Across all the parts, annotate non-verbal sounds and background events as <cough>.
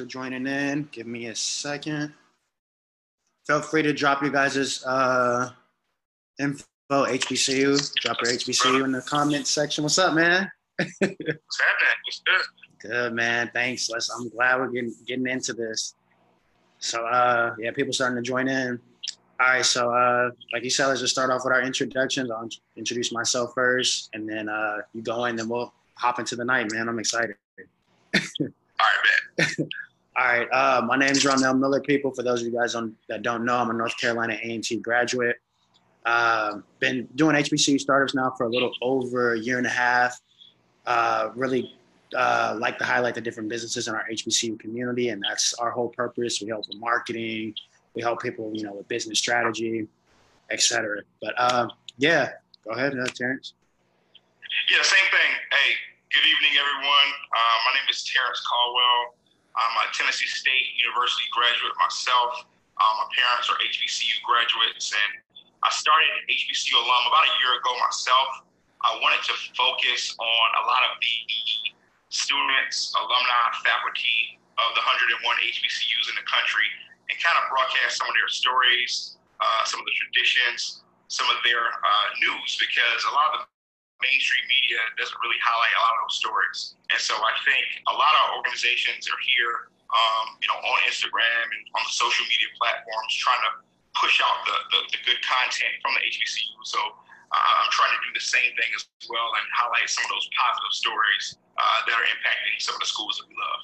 for joining in. Give me a second. Feel free to drop you guys' uh, info, HBCU. Drop your HBCU in the comment section. What's up, man? What's happening? What's good? Good, man. Thanks. Let's, I'm glad we're getting getting into this. So, uh, yeah, people starting to join in. All right, so uh, like you said, let's just start off with our introductions. I'll introduce myself first, and then uh, you go in, then we'll hop into the night, man. I'm excited. <laughs> All right, man. <laughs> All right, uh, my name is Ronell Miller. People, for those of you guys on, that don't know, I'm a North Carolina A&T graduate. Uh, been doing HBCU startups now for a little over a year and a half. Uh, really uh, like to highlight the different businesses in our HBCU community, and that's our whole purpose. We help with marketing, we help people, you know, with business strategy, etc. But uh, yeah, go ahead, uh, Terrence. Yeah, same thing. Hey, good evening, everyone. My name is Terrence Caldwell. I'm a Tennessee State University graduate myself. Um, my parents are HBCU graduates, and I started HBCU alum about a year ago myself. I wanted to focus on a lot of the students, alumni, faculty of the 101 HBCUs in the country and kind of broadcast some of their stories, uh, some of the traditions, some of their uh, news, because a lot of the mainstream media doesn't really highlight a lot of those stories. And so I think a lot of organizations are here, um, you know, on Instagram and on the social media platforms trying to push out the, the, the good content from the HBCU. So uh, I'm trying to do the same thing as well and highlight some of those positive stories uh, that are impacting some of the schools that we love.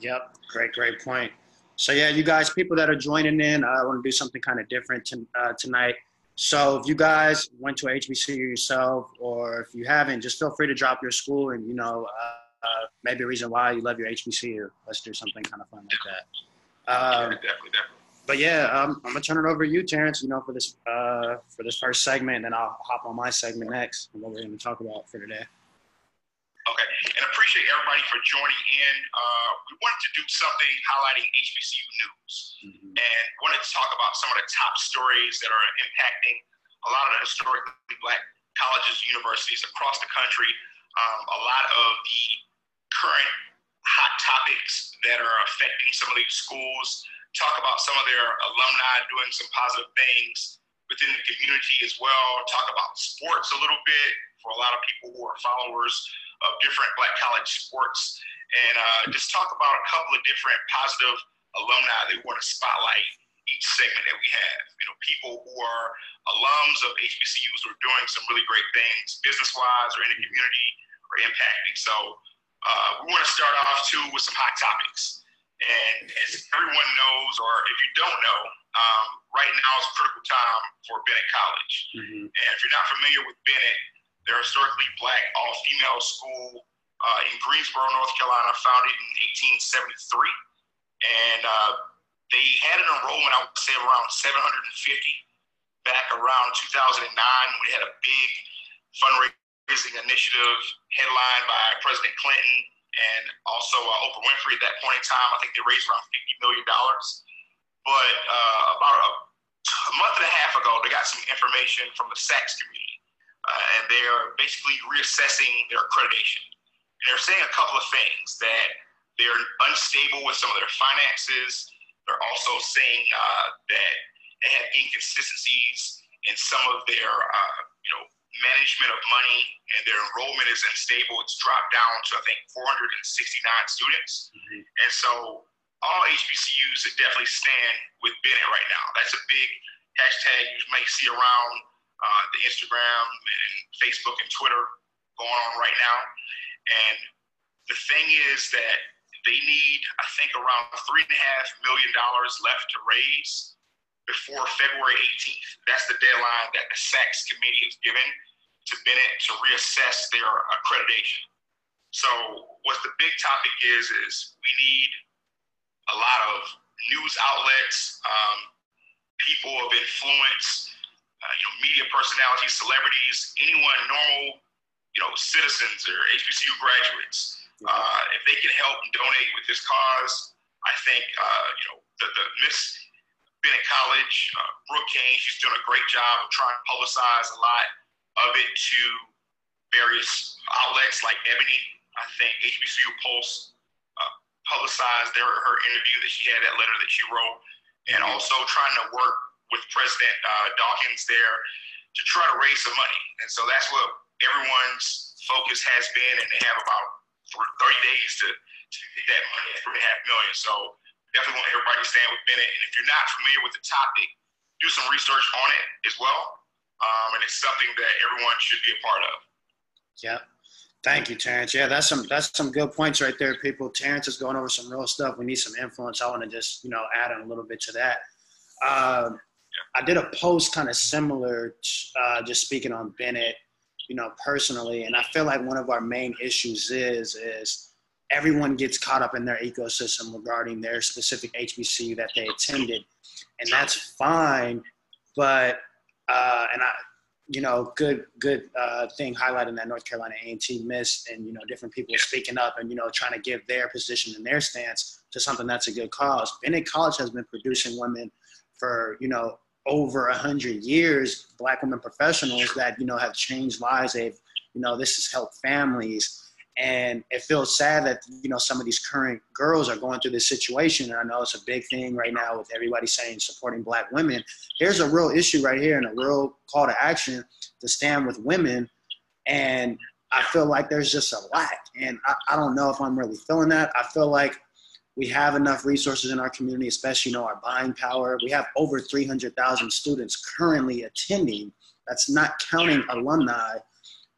Yep, great, great point. So yeah, you guys, people that are joining in, I want to do something kind of different to, uh, tonight. So if you guys went to HBCU yourself, or if you haven't, just feel free to drop your school and you know uh, uh, maybe a reason why you love your HBCU. Let's do something kind of fun like that. Um, definitely, definitely. But yeah, um, I'm gonna turn it over to you, Terrence. You know, for this uh, for this first segment, and then I'll hop on my segment next and what we're gonna talk about for today. Okay, and appreciate everybody for joining in. Uh, we wanted to do something highlighting HBCU news, mm-hmm. and wanted to talk about some of the top stories that are impacting a lot of the historically black colleges, universities across the country. Um, a lot of the current hot topics that are affecting some of these schools. Talk about some of their alumni doing some positive things within the community as well. Talk about sports a little bit for a lot of people who are followers of different Black college sports and uh, just talk about a couple of different positive alumni that we want to spotlight each segment that we have. You know, people who are alums of HBCUs who are doing some really great things, business wise or in the community or impacting. So uh, we want to start off too with some hot topics. And as everyone knows, or if you don't know, um, right now is a critical time for Bennett College. Mm-hmm. And if you're not familiar with Bennett, they're historically black, all female school uh, in Greensboro, North Carolina, founded in 1873. And uh, they had an enrollment, I would say, around 750 back around 2009. We had a big fundraising initiative headlined by President Clinton and also uh, Oprah Winfrey at that point in time. I think they raised around $50 million. But uh, about a, a month and a half ago, they got some information from the SACS community uh, and they are basically reassessing their accreditation. And they're saying a couple of things that they're unstable with some of their finances. They're also saying uh, that they have inconsistencies in some of their, uh, you know, management of money, and their enrollment is unstable. It's dropped down to I think 469 students, mm-hmm. and so all HBCUs definitely stand with Bennett right now. That's a big hashtag you may see around uh, the Instagram and Facebook and Twitter going on right now. And the thing is that they need, I think, around three and a half million dollars left to raise before February 18th. That's the deadline that the SACS committee is given to Bennett to reassess their accreditation. So, what the big topic is is we need a lot of news outlets, um, people of influence, uh, you know, media personalities, celebrities, anyone normal, you know, citizens or HBCU graduates, uh, if they can help and donate with this cause, I think, uh, you know, the, the Miss Bennett College, uh, Brooke Kane, she's doing a great job of trying to publicize a lot of it to various outlets like Ebony. I think HBCU Pulse uh, publicize their, her interview that she had, that letter that she wrote, and mm-hmm. also trying to work with President uh, Dawkins there to try to raise some money. And so that's what everyone's focus has been, and they have about 30 days to, to get that money, three and a half million. So definitely want everybody to stand with Bennett. And if you're not familiar with the topic, do some research on it as well. Um, and it's something that everyone should be a part of. Yep. Thank you, Terrence. Yeah, that's some that's some good points right there, people. Terrence is going over some real stuff. We need some influence. I want to just you know add on a little bit to that. Uh, I did a post kind of similar, uh, just speaking on Bennett, you know, personally, and I feel like one of our main issues is is everyone gets caught up in their ecosystem regarding their specific HBCU that they attended, and that's fine, but uh, and I you know, good good uh, thing highlighting that North Carolina A&T missed, and you know, different people speaking up and you know, trying to give their position and their stance to something that's a good cause. Bennett College has been producing women for you know over a hundred years, Black women professionals that you know have changed lives. They've you know, this has helped families. And it feels sad that you know some of these current girls are going through this situation. And I know it's a big thing right now with everybody saying supporting Black women. Here's a real issue right here and a real call to action to stand with women. And I feel like there's just a lack. And I, I don't know if I'm really feeling that. I feel like we have enough resources in our community, especially you know our buying power. We have over 300,000 students currently attending. That's not counting alumni.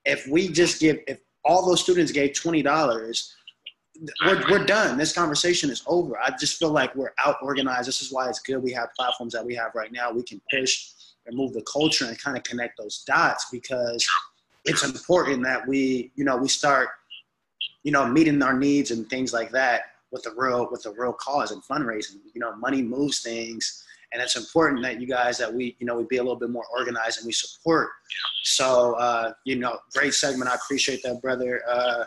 If we just give, if all those students gave twenty dollars, we're, we're done. This conversation is over. I just feel like we're out organized. This is why it's good we have platforms that we have right now. We can push and move the culture and kind of connect those dots because it's important that we, you know, we start, you know, meeting our needs and things like that with the real with a real cause and fundraising. You know, money moves things and it's important that you guys that we you know we be a little bit more organized and we support. So uh, you know great segment. I appreciate that brother. Uh,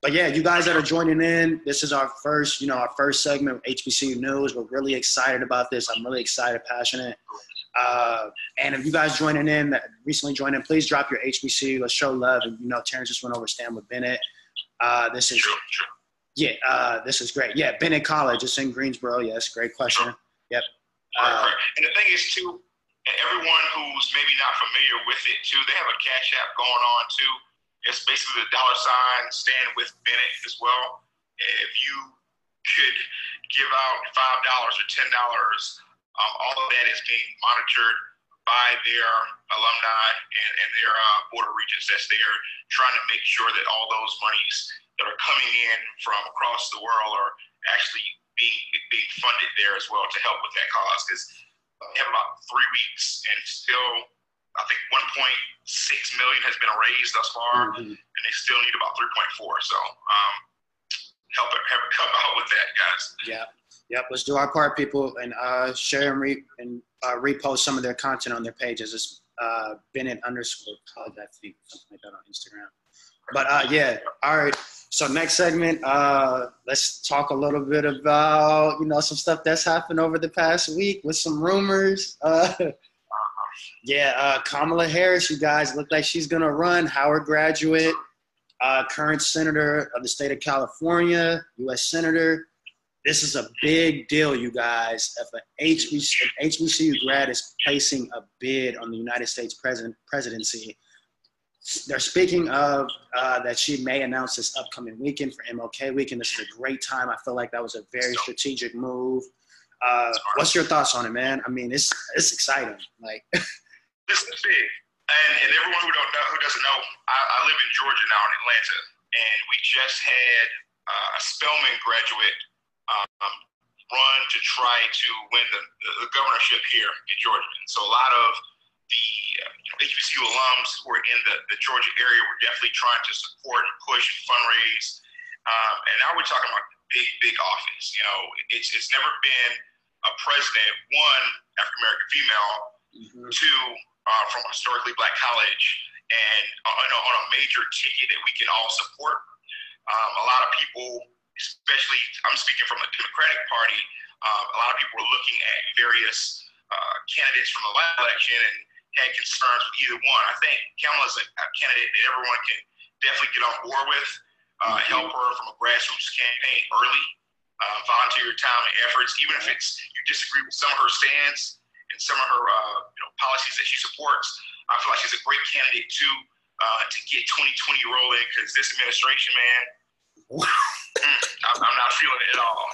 but yeah you guys that are joining in this is our first you know our first segment of hbcu news. We're really excited about this. I'm really excited passionate. Uh, and if you guys joining in that recently joined in please drop your hbcu let's show love. And you know terrence just went over stand with bennett. Uh, this is yeah uh, this is great yeah bennett college it's in greensboro yes great question yep right. And the thing is, too, everyone who's maybe not familiar with it, too, they have a Cash App going on, too. It's basically the dollar sign stand with Bennett as well. If you could give out $5 or $10, um, all of that is being monitored by their alumni and, and their uh, board of regents that's there trying to make sure that all those monies that are coming in from across the world are actually being being funded there as well to help with that cause because we have about three weeks and still I think 1.6 million has been raised thus far, mm-hmm. and they still need about 3.4. So um, help help help out with that, guys. Yeah. Yep, let's do our part, people, and uh, share and, re- and uh, repost some of their content on their pages. It's uh, Bennett underscore college, I think, something like that on Instagram. But uh, yeah, all right. So next segment, uh, let's talk a little bit about you know some stuff that's happened over the past week with some rumors. <laughs> Uh, yeah, uh, Kamala Harris, you guys look like she's gonna run. Howard graduate, uh, current senator of the state of California, U.S. senator. This is a big deal, you guys. If an HBC, HBCU grad is placing a bid on the United States president presidency, they're speaking of uh, that she may announce this upcoming weekend for MLK weekend. This is a great time. I feel like that was a very strategic move. Uh, what's your thoughts on it, man? I mean, it's it's exciting. Like <laughs> this is big, and, and everyone who don't know who doesn't know, I, I live in Georgia now in Atlanta, and we just had uh, a Spelman graduate um, run to try to win the, the governorship here in Georgia. And so a lot of the uh, you know, HBCU alums who are in the, the Georgia area were definitely trying to support and push and fundraise. Um, and now we're talking about big, big office. You know, it's, it's never been a president, one, African American female, mm-hmm. two, uh, from a historically black college, and on a, on a major ticket that we can all support. Um, a lot of people, especially, I'm speaking from the Democratic Party, uh, a lot of people are looking at various uh, candidates from the last election and had concerns with either one. I think Kamala's a, a candidate that everyone can definitely get on board with, uh, mm-hmm. help her from a grassroots campaign early. uh, volunteer time and efforts, even if it's you disagree with some of her stands and some of her uh, you know policies that she supports. I feel like she's a great candidate to uh, to get 2020 rolling because this administration, man, mm, I'm not feeling it at all.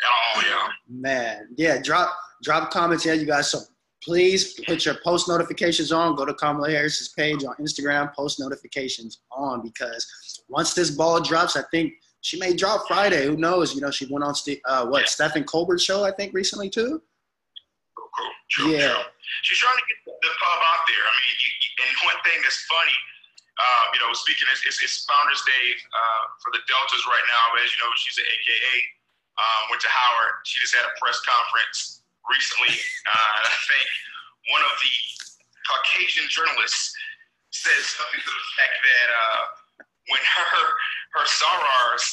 At all, yeah. Man, yeah. Drop drop comments, yeah, you guys. So please put your post notifications on. Go to Kamala Harris's page on Instagram, post notifications on because once this ball drops, I think she may drop Friday. Who knows? You know, she went on uh, what. Stephen Colbert show I think recently too. True, yeah, true. she's trying to get the pub out there. I mean, you, and one thing that's funny, uh, you know, speaking, it's, it's, it's Founders Day uh, for the Deltas right now. As you know, she's an AKA. Um, went to Howard. She just had a press conference recently. Uh, I think one of the Caucasian journalists said something to the fact that uh, when her her sorors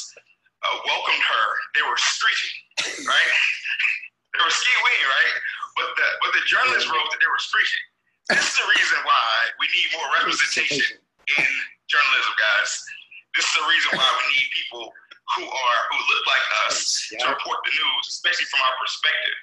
uh, welcomed her, they were screeching, right? <laughs> they were ski right? But the but the journalist wrote that they were screeching. This is the reason why we need more representation in journalism, guys. This is the reason why we need people who are who look like us <laughs> to report the news, especially from our perspective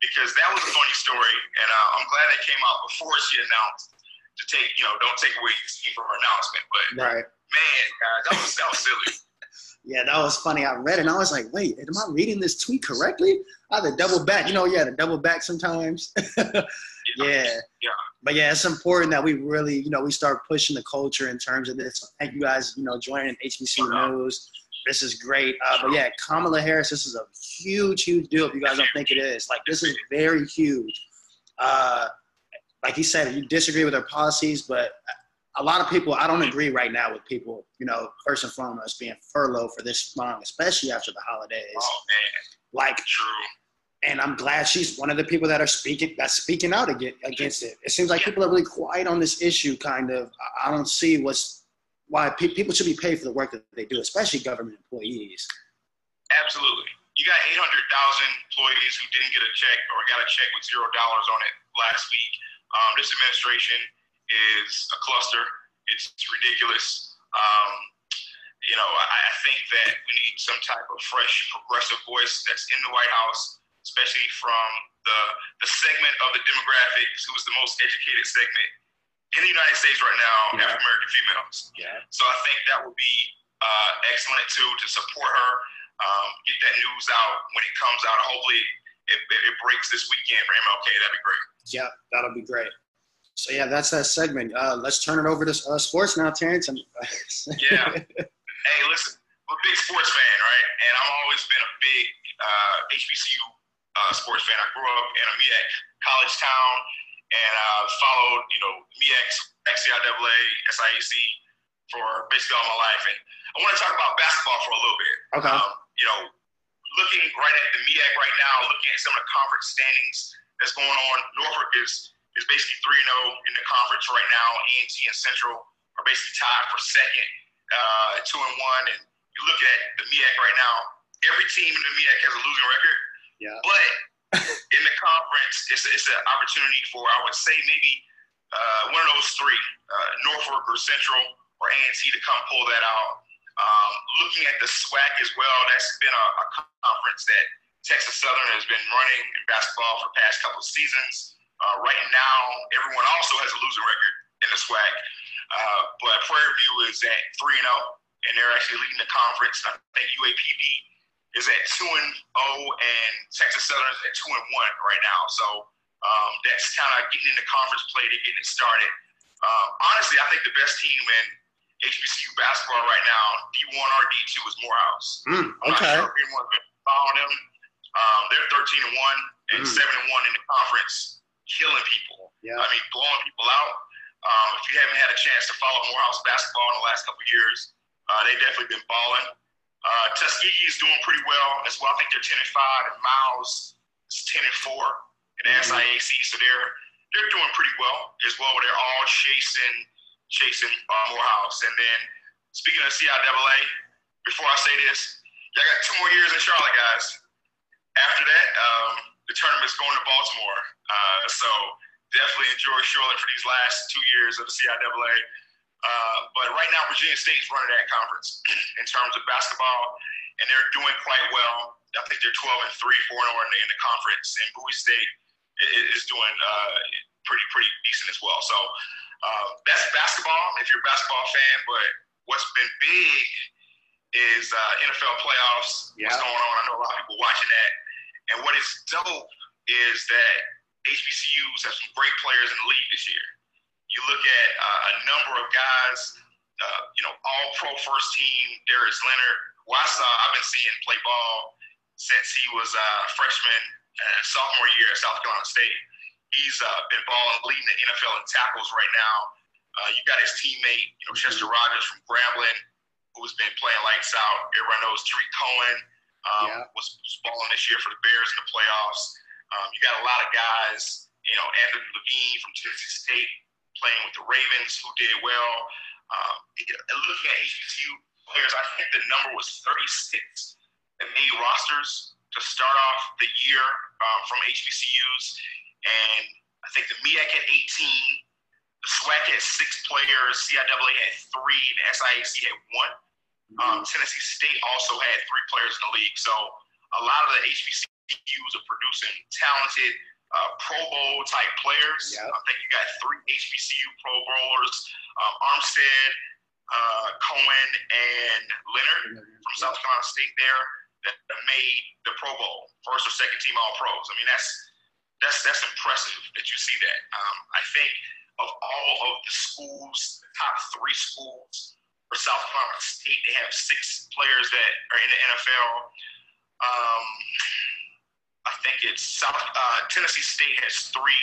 because that was a funny story, and uh, I'm glad that came out before she announced to take, you know, don't take away from her announcement. But right. man, guys, that was that was silly. <laughs> yeah, that was funny. I read it and I was like, wait, am I reading this tweet correctly? I had to double back. You know, yeah, to double back sometimes. <laughs> yeah. yeah. Yeah. But yeah, it's important that we really, you know, we start pushing the culture in terms of this. Thank you guys, you know, joining HBC uh-huh. News. This is great. Uh, but yeah, Kamala Harris, this is a huge, huge deal if you guys don't think it is. Like, this is very huge. Uh, like he said, you disagree with her policies, but a lot of people, I don't agree right now with people, you know, first and foremost, being furloughed for this long, especially after the holidays. Oh, man. Like, True. And I'm glad she's one of the people that are speaking, that's speaking out against it. It seems like people are really quiet on this issue, kind of. I don't see what's why pe- people should be paid for the work that they do, especially government employees. Absolutely. You got 800,000 employees who didn't get a check or got a check with zero dollars on it last week. Um, this administration is a cluster. It's ridiculous. Um, you know, I, I think that we need some type of fresh, progressive voice that's in the White House, especially from the the segment of the demographics who is the most educated segment in the United States right now, yeah. African American females. Yeah. So I think that would be uh, excellent too to support her, um, get that news out when it comes out. Hopefully, it, it, it, breaks this weekend for MLK. That'd be great. Yeah, that'll be great. So yeah, that's that segment. Uh, let's turn it over to uh, sports now, Terrence. <laughs> yeah. Hey, listen, I'm a big sports fan, right? And I've always been a big HBCU uh, uh, sports fan. I grew up in a college town and uh, followed, you know, MEAC, CIAA, SIAC for basically all my life. And I want to talk about basketball for a little bit. Okay. Um, you know, looking right at the MEAC right now, looking at some of the conference standings that's going on, Norfolk is is basically 3 0 in the conference right now. A&T and Central are basically tied for second, uh, 2 and 1. And you look at the MEAC right now, every team in the MEAC has a losing record. Yeah. But in the conference, it's, it's an opportunity for, I would say, maybe uh, one of those three, uh, Norfolk or Central or A&T to come pull that out. Um, looking at the SWAC as well, that's been a, a, conference that Texas Southern has been running in basketball for the past couple of seasons. Uh, right now, everyone also has a losing record in the SWAC, uh, but Prairie View is at 3 0, and they're actually leading the conference. I think UAPB is at two and zero, oh, and Texas Southern is at two and one right now. So um, that's kind of getting into conference play. They're getting it started. Um, honestly, I think the best team in HBCU basketball right now, D1 or D2, is Morehouse. Mm, okay. I'm not sure if anyone's been following them. Um, they're 13 and one and mm. seven and one in the conference, killing people. Yeah. I mean, blowing people out. Um, if you haven't had a chance to follow Morehouse basketball in the last couple of years, uh, they've definitely been balling. Uh, Tuskegee is doing pretty well as well. I think they're 10 and 5, and Miles is 10 and 4 mm-hmm. SIAC. So they're they're doing pretty well as well. They're all chasing chasing uh, Morehouse. And then speaking of CIAA, before I say this, y'all got two more years in Charlotte, guys. After that, um, the tournament's going to Baltimore. Uh, so definitely enjoy Charlotte for these last two years of the CIAA. Uh, but right now, Virginia State's running that conference in terms of basketball, and they're doing quite well. I think they're 12 and three, four and in the, in the conference, and Bowie State is doing uh, pretty pretty decent as well. So uh, that's basketball. If you're a basketball fan, but what's been big is uh, NFL playoffs. Yeah. What's going on? I know a lot of people watching that. And what is dope is that HBCUs have some great players in the league this year. You look at uh, a number of guys, uh, you know, all pro first team, Darius Leonard, who I saw, I've been seeing play ball since he was a freshman and sophomore year at South Carolina State. He's uh, been balling, leading the NFL in tackles right now. Uh, you got his teammate, you know, Chester Rogers from Grambling, who's been playing lights out. Everyone knows Tarik Cohen um, yeah. was, was balling this year for the Bears in the playoffs. Um, you got a lot of guys, you know, Anthony Levine from Tennessee State playing with the Ravens who did well. Um, looking at HBCU players, I think the number was 36 that made rosters to start off the year uh, from HBCUs. And I think the MEAC had 18, the SWAC had six players, CIAA had three, the SIAC had one. Um, Tennessee State also had three players in the league. So a lot of the HBCUs are producing talented uh, Pro Bowl type players. Yep. I think you got three HBCU Pro Bowlers: um, Armstead, uh, Cohen, and Leonard from South Carolina State. There that made the Pro Bowl, first or second team All Pros. I mean, that's that's that's impressive that you see that. Um, I think of all of the schools, the top three schools for South Carolina State, they have six players that are in the NFL. Um, I think it's South uh, Tennessee State has three,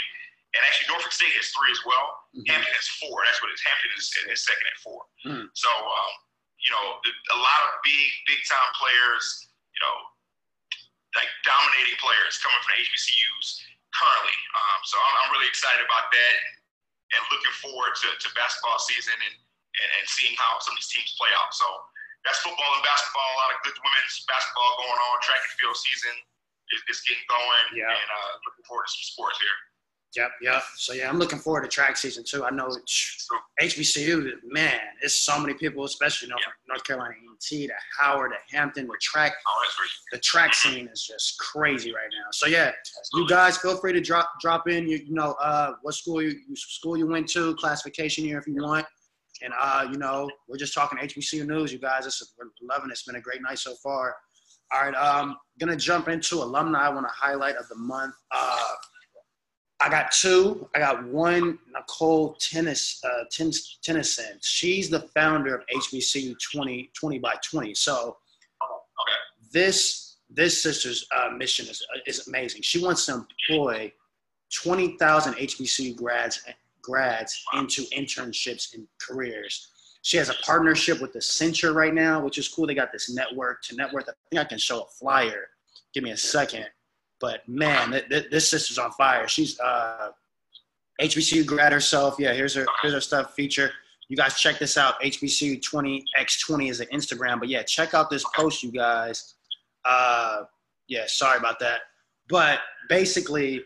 and actually Norfolk State has three as well. Mm-hmm. Hampton has four. That's what it is. Hampton is, is second at 4 mm-hmm. So um, you know, a lot of big big time players. You know, like dominating players coming from HBCUs currently. Um, so I'm, I'm, really excited about that and looking forward to, to basketball season and, and, and seeing how some of these teams play out. So that's football and basketball. A lot of good women's basketball going on. Track and field season is, getting going. Yeah. And uh, looking forward to some sports here. Yep, yep. So yeah, I'm looking forward to track season too. I know it's HBCU, man, it's so many people, especially know, yeah. North Carolina A&T, to Howard, to Hampton, the track. The track scene is just crazy right now. So yeah, Absolutely. you guys feel free to drop drop in. You, you know, uh, what school you, school you went to, classification year if you want. And uh, you know, we're just talking HBCU news, you guys. It's, we're loving it. It's been a great night so far. All right, um, gonna jump into alumni. I want to highlight of the month. Uh, I got two. I got one, Nicole Tennis, uh, Tennyson. She's the founder of HBCU 20, 20 by 20. So this this sister's uh, mission is, is amazing. She wants to employ 20,000 HBCU grads grads into internships and careers. She has a partnership with the Accenture right now, which is cool. They got this network to network. I think I can show a flyer. Give me a second. But man, th- th- this sister's on fire. She's uh, HBCU grad herself. Yeah, here's her here's her stuff feature. You guys check this out. HBCU 20x20 is an Instagram. But yeah, check out this post, you guys. Uh, yeah, sorry about that. But basically,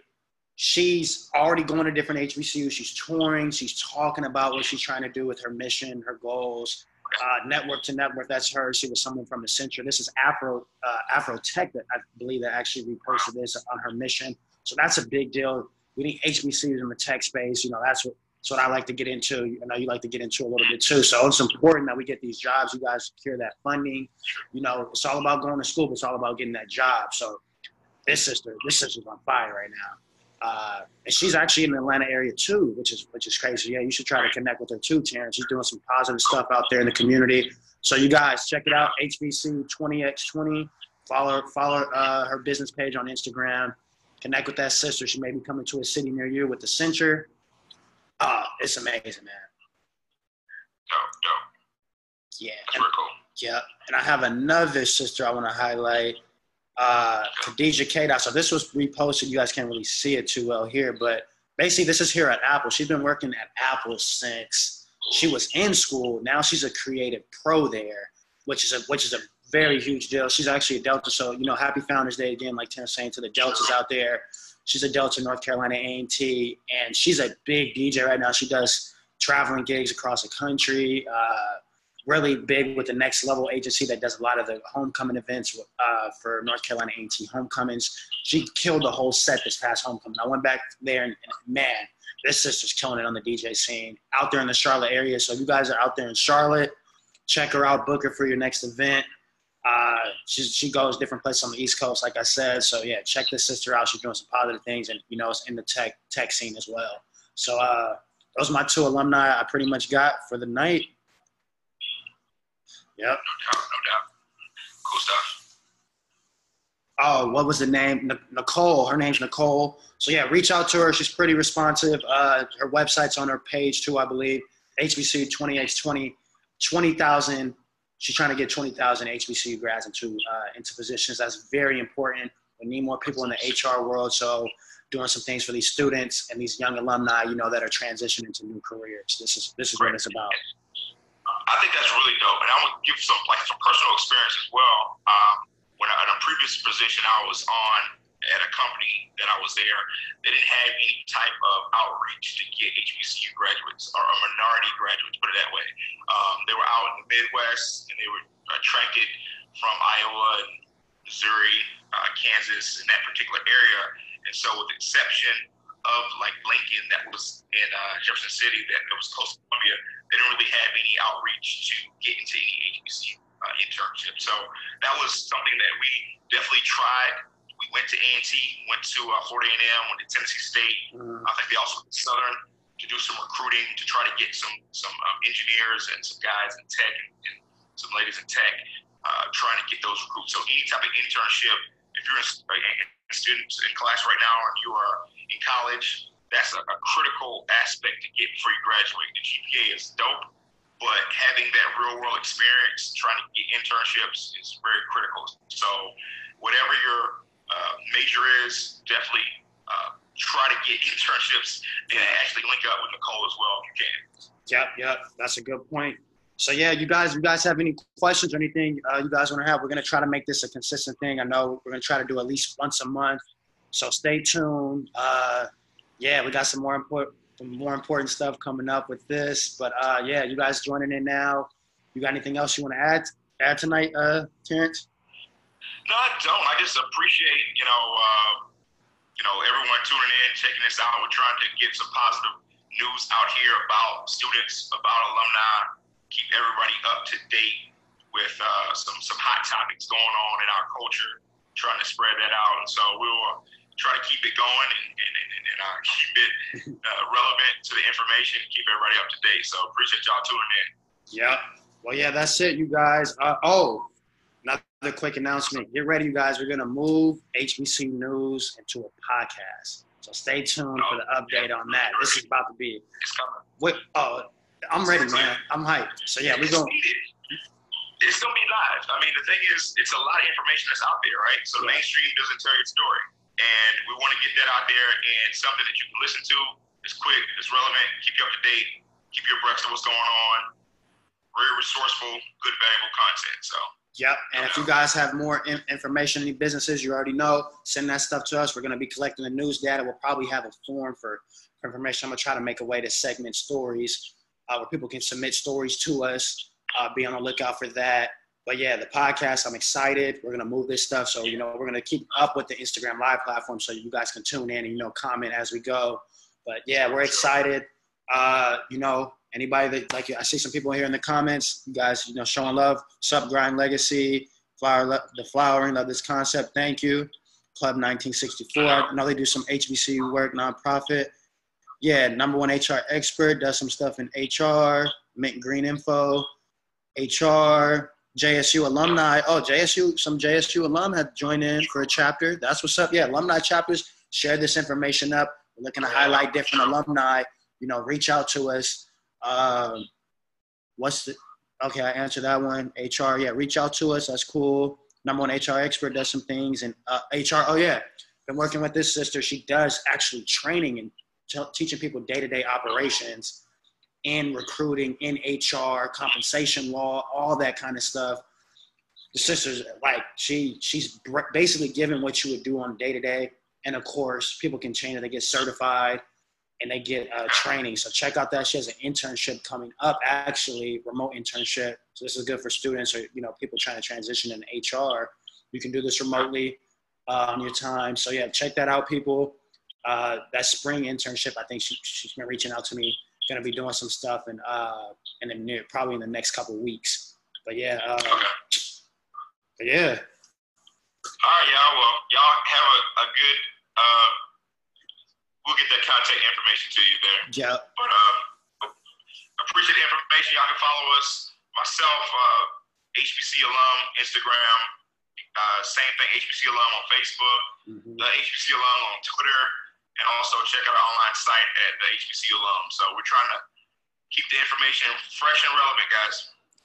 she's already going to different HBCUs. She's touring. She's talking about what she's trying to do with her mission, her goals. Uh, network to network, that's her. She was someone from Accenture. This is Afro uh, Afro Tech that I believe that actually reposted this on her mission. So that's a big deal. We need HBCUs in the tech space. You know, that's what that's what I like to get into. I know you like to get into a little bit too. So it's important that we get these jobs. You guys secure that funding. You know, it's all about going to school, but it's all about getting that job. So this sister, this sister's on fire right now. Uh, and she's actually in the Atlanta area too, which is which is crazy. Yeah, you should try to connect with her too, Terrence. She's doing some positive stuff out there in the community. So you guys check it out, HBC 20x20. Follow follow uh, her business page on Instagram. Connect with that sister. She may be coming to a city near you with the Accenture. Uh, it's amazing, man. Dope, dope. Yeah. That's and, cool. Yeah, and I have another sister I want to highlight uh, Khadija Kada. So this was reposted. You guys can't really see it too well here, but basically this is here at Apple. She's been working at Apple since she was in school. Now she's a creative pro there, which is a which is a very huge deal. She's actually a Delta, so you know, happy Founders Day again, like Tim saying to the Deltas out there. She's a Delta North Carolina A&T, and she's a big DJ right now. She does traveling gigs across the country. Uh, really big with the next level agency that does a lot of the homecoming events uh, for North Carolina A&T homecomings. She killed the whole set this past homecoming. I went back there and, and man, this sister's killing it on the DJ scene out there in the Charlotte area. So if you guys are out there in Charlotte, check her out, book her for your next event. Uh, she, she goes different places on the East Coast, like I said. So yeah, check this sister out. She's doing some positive things, and you know, it's in the tech tech scene as well. So uh, those are my two alumni I pretty much got for the night. Yep. No doubt, no doubt. Cool stuff. Oh, what was the name? Nicole. Her name's Nicole. So yeah, reach out to her. She's pretty responsive. Uh, her website's on her page too, I believe. HBCU 20X20, 20,000. She's trying to get 20,000 HBCU grads into uh, into positions. That's very important. We need more people in the HR world. So doing some things for these students and these young alumni, you know, that are transitioning to new careers. This is this is what it's about. I think that's really dope, and I'm gonna give some like some personal experience as well. Um, when I, in a previous position I was on at a company that I was there, they didn't have any type of outreach to get HBCU graduates or minority graduates, put it that way. Um, they were out in the Midwest and they were attracted from Iowa and Missouri, uh, Kansas, in that particular area. And so, with exception of like Lincoln, that was in uh, Jefferson City, that, that was close to Columbia, they didn't really have any outreach to get into any HBCU uh, internship. So that was something that we definitely tried. We went to A&T, went to uh, Florida A&M, went to Tennessee State. Mm. I think they also went to Southern to do some recruiting to try to get some some um, engineers and some guys in tech and, and some ladies in tech uh, trying to get those recruits. So any type of internship, if you're a, a student in class right now and you are in college, that's a, a critical aspect to get before you graduate. The GPA is dope but having that real world experience, trying to get internships is very critical. So, whatever your uh, major is, definitely uh, try to get <laughs> internships and actually link up with Nicole as well if you can. Yep, yep, that's a good point. So yeah, you guys, you guys have any questions or anything uh, you guys want to have? We're gonna try to make this a consistent thing. I know we're gonna try to do at least once a month. So stay tuned. Uh, yeah, we got some more important more important stuff coming up with this. But uh, yeah, you guys joining in now. You got anything else you want to add add tonight, uh, Terrence? No, I don't. I just appreciate you know uh, you know everyone tuning in, checking this out. We're trying to get some positive news out here about students, about alumni, keep everybody up to date with uh, some some hot topics going on in our culture, trying to spread that out. And so we'll try to keep it going and, and, and, and uh, keep it uh, relevant to the information and keep everybody up to date. So appreciate y'all tuning in. Yeah. Well, yeah, that's it, you guys. Uh, oh, another quick announcement. Get ready, you guys. We're going to move HBC News into a podcast. So stay tuned oh, for the update yeah. on that. This is about to be. It's coming. Wait, oh, I'm ready, man. I'm hyped. So yeah, we're going. It's gonna be live. I mean, the thing is, it's a lot of information that's out there, right? So mainstream doesn't tell your story and we want to get that out there and something that you can listen to. It's quick, it's relevant, keep you up to date, keep you abreast of what's going on. Very resourceful, good, valuable content. So. Yep. And if you guys have more in- information, any businesses you already know, send that stuff to us. We're going to be collecting the news data. We'll probably have a form for, for information. I'm going to try to make a way to segment stories uh, where people can submit stories to us. Uh, be on the lookout for that but yeah, the podcast, I'm excited. We're gonna move this stuff. So, you know, we're gonna keep up with the Instagram live platform so you guys can tune in and, you know, comment as we go. But yeah, we're excited. Uh, you know, anybody that like I see some people here in the comments, you guys, you know, showing love, sub grind legacy, flower the flowering of this concept. Thank you. Club 1964. I know they do some HBCU work, nonprofit. Yeah, number one HR expert, does some stuff in HR, Mint Green Info, HR, JSU alumni. Oh, JSU, some JSU alum had joined in for a chapter. That's what's up. Yeah, alumni chapters share this information up. We're looking to highlight different alumni. You know, reach out to us. Um, what's the? Okay, I answered that one. HR, yeah, reach out to us. That's cool. Number one HR expert does some things, and uh, HR. Oh yeah, been working with this sister. She does actually training and t- teaching people day to day operations in recruiting, in HR, compensation law, all that kind of stuff. The sister's like she she's basically given what you would do on day to day, and of course, people can change it. They get certified. and they get uh, training. So check out that. She has an internship coming up, actually, remote internship. So this is good for students or you know people trying to transition in HR. You can do this remotely uh, on your time. So yeah, check that out, people. Uh, that spring internship, I think she, she's been reaching out to me. Going to be doing some stuff and uh, in the near, probably in the next couple weeks. But yeah, uh, but yeah. All right, y'all. Well, y'all have a, a good. Uh, we'll get that contact information to you there. Yeah. But um, appreciate the information. Y'all can follow us. Myself, uh, HBC alum, Instagram. Uh, same thing, HBC alum on Facebook. Mm-hmm. The HBC alum on Twitter, and also check out our online site at the HBC alum. So we're trying to keep the information fresh and relevant, guys.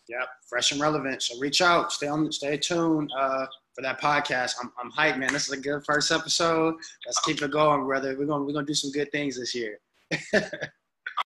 Yep, fresh and relevant. So reach out, stay on, stay tuned uh, for that podcast. I'm, I'm hyped, man. This is a good first episode. Let's keep it going, brother. We're gonna we're gonna do some good things this year. <laughs>